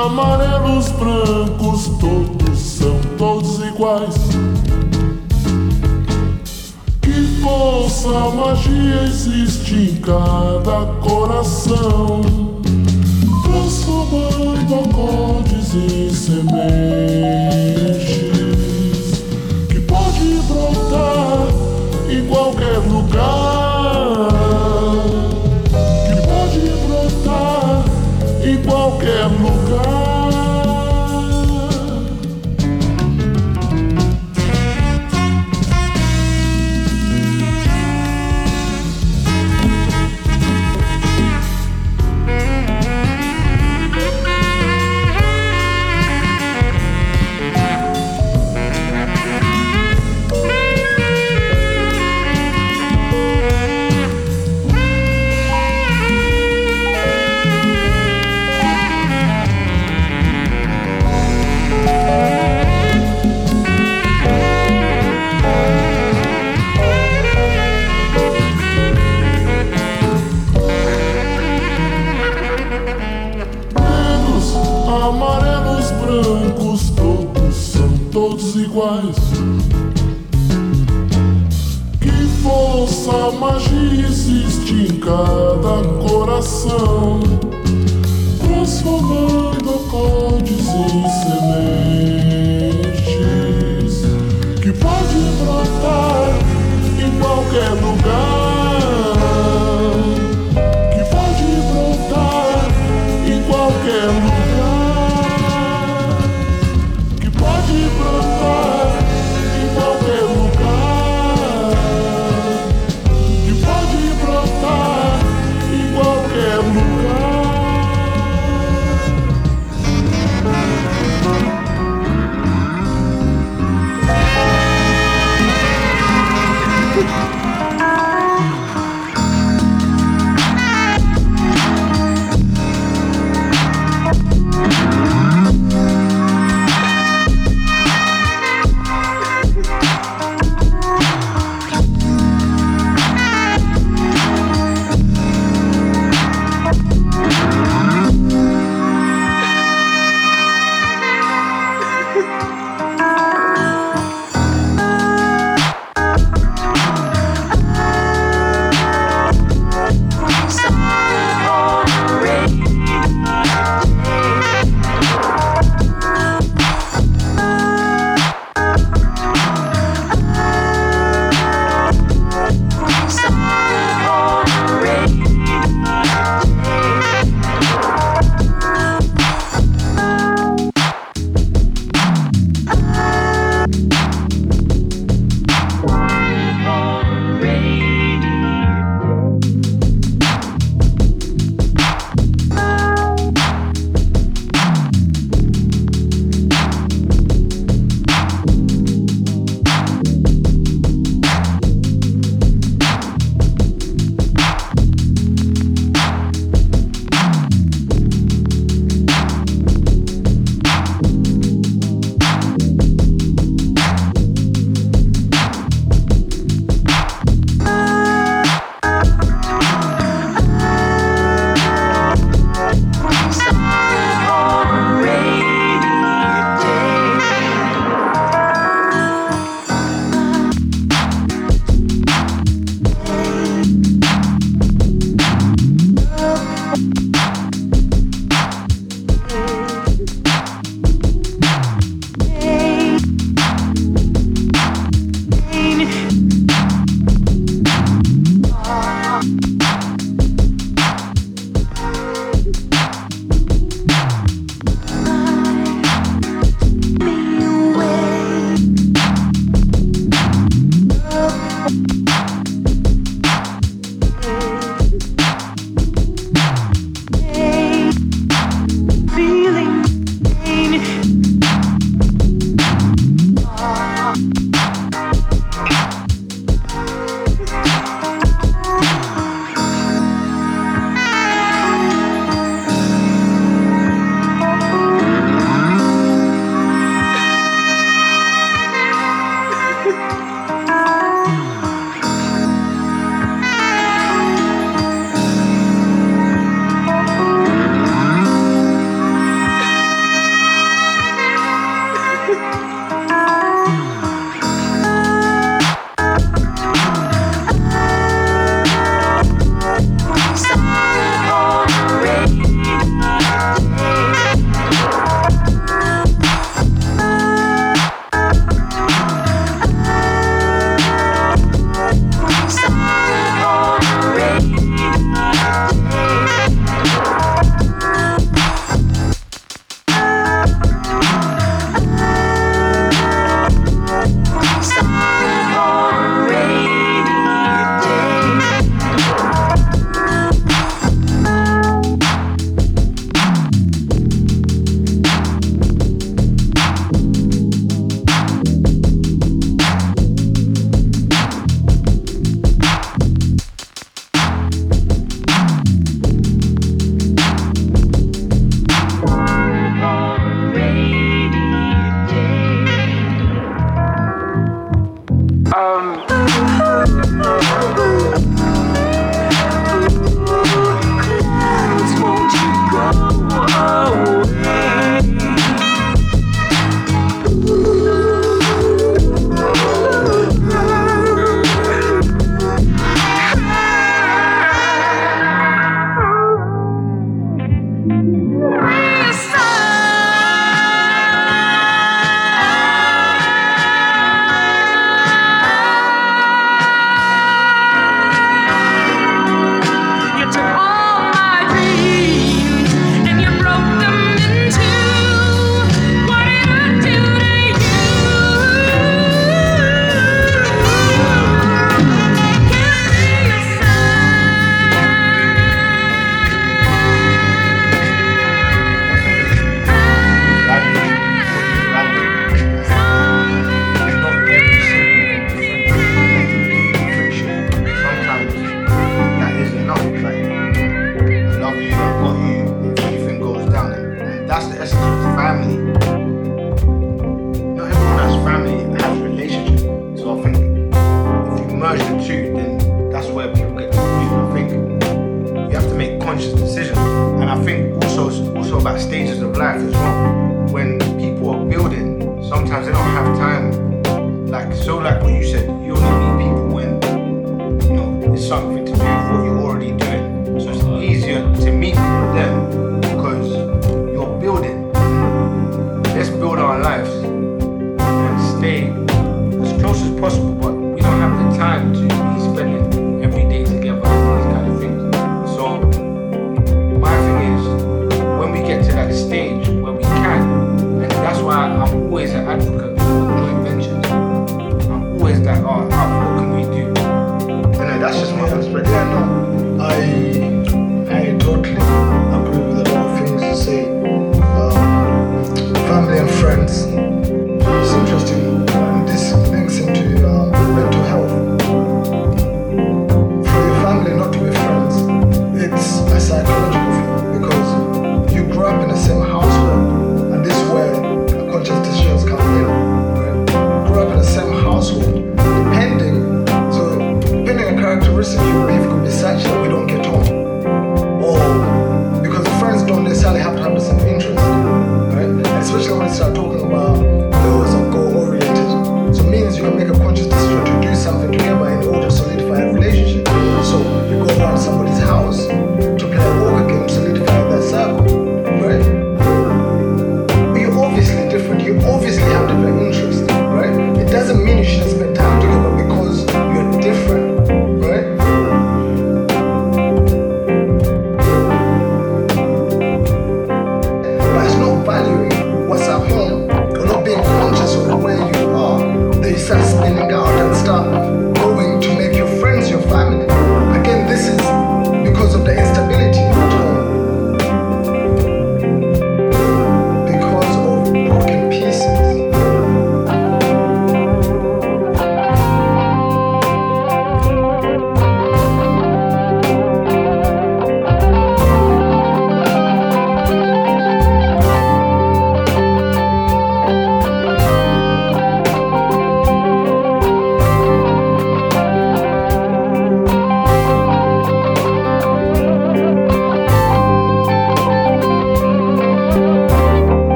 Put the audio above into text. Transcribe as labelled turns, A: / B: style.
A: amarelos, brancos, todos são todos iguais. Que força, magia existe em cada coração, transformando acordes em sementes. cada coração, transformando
B: a condizência.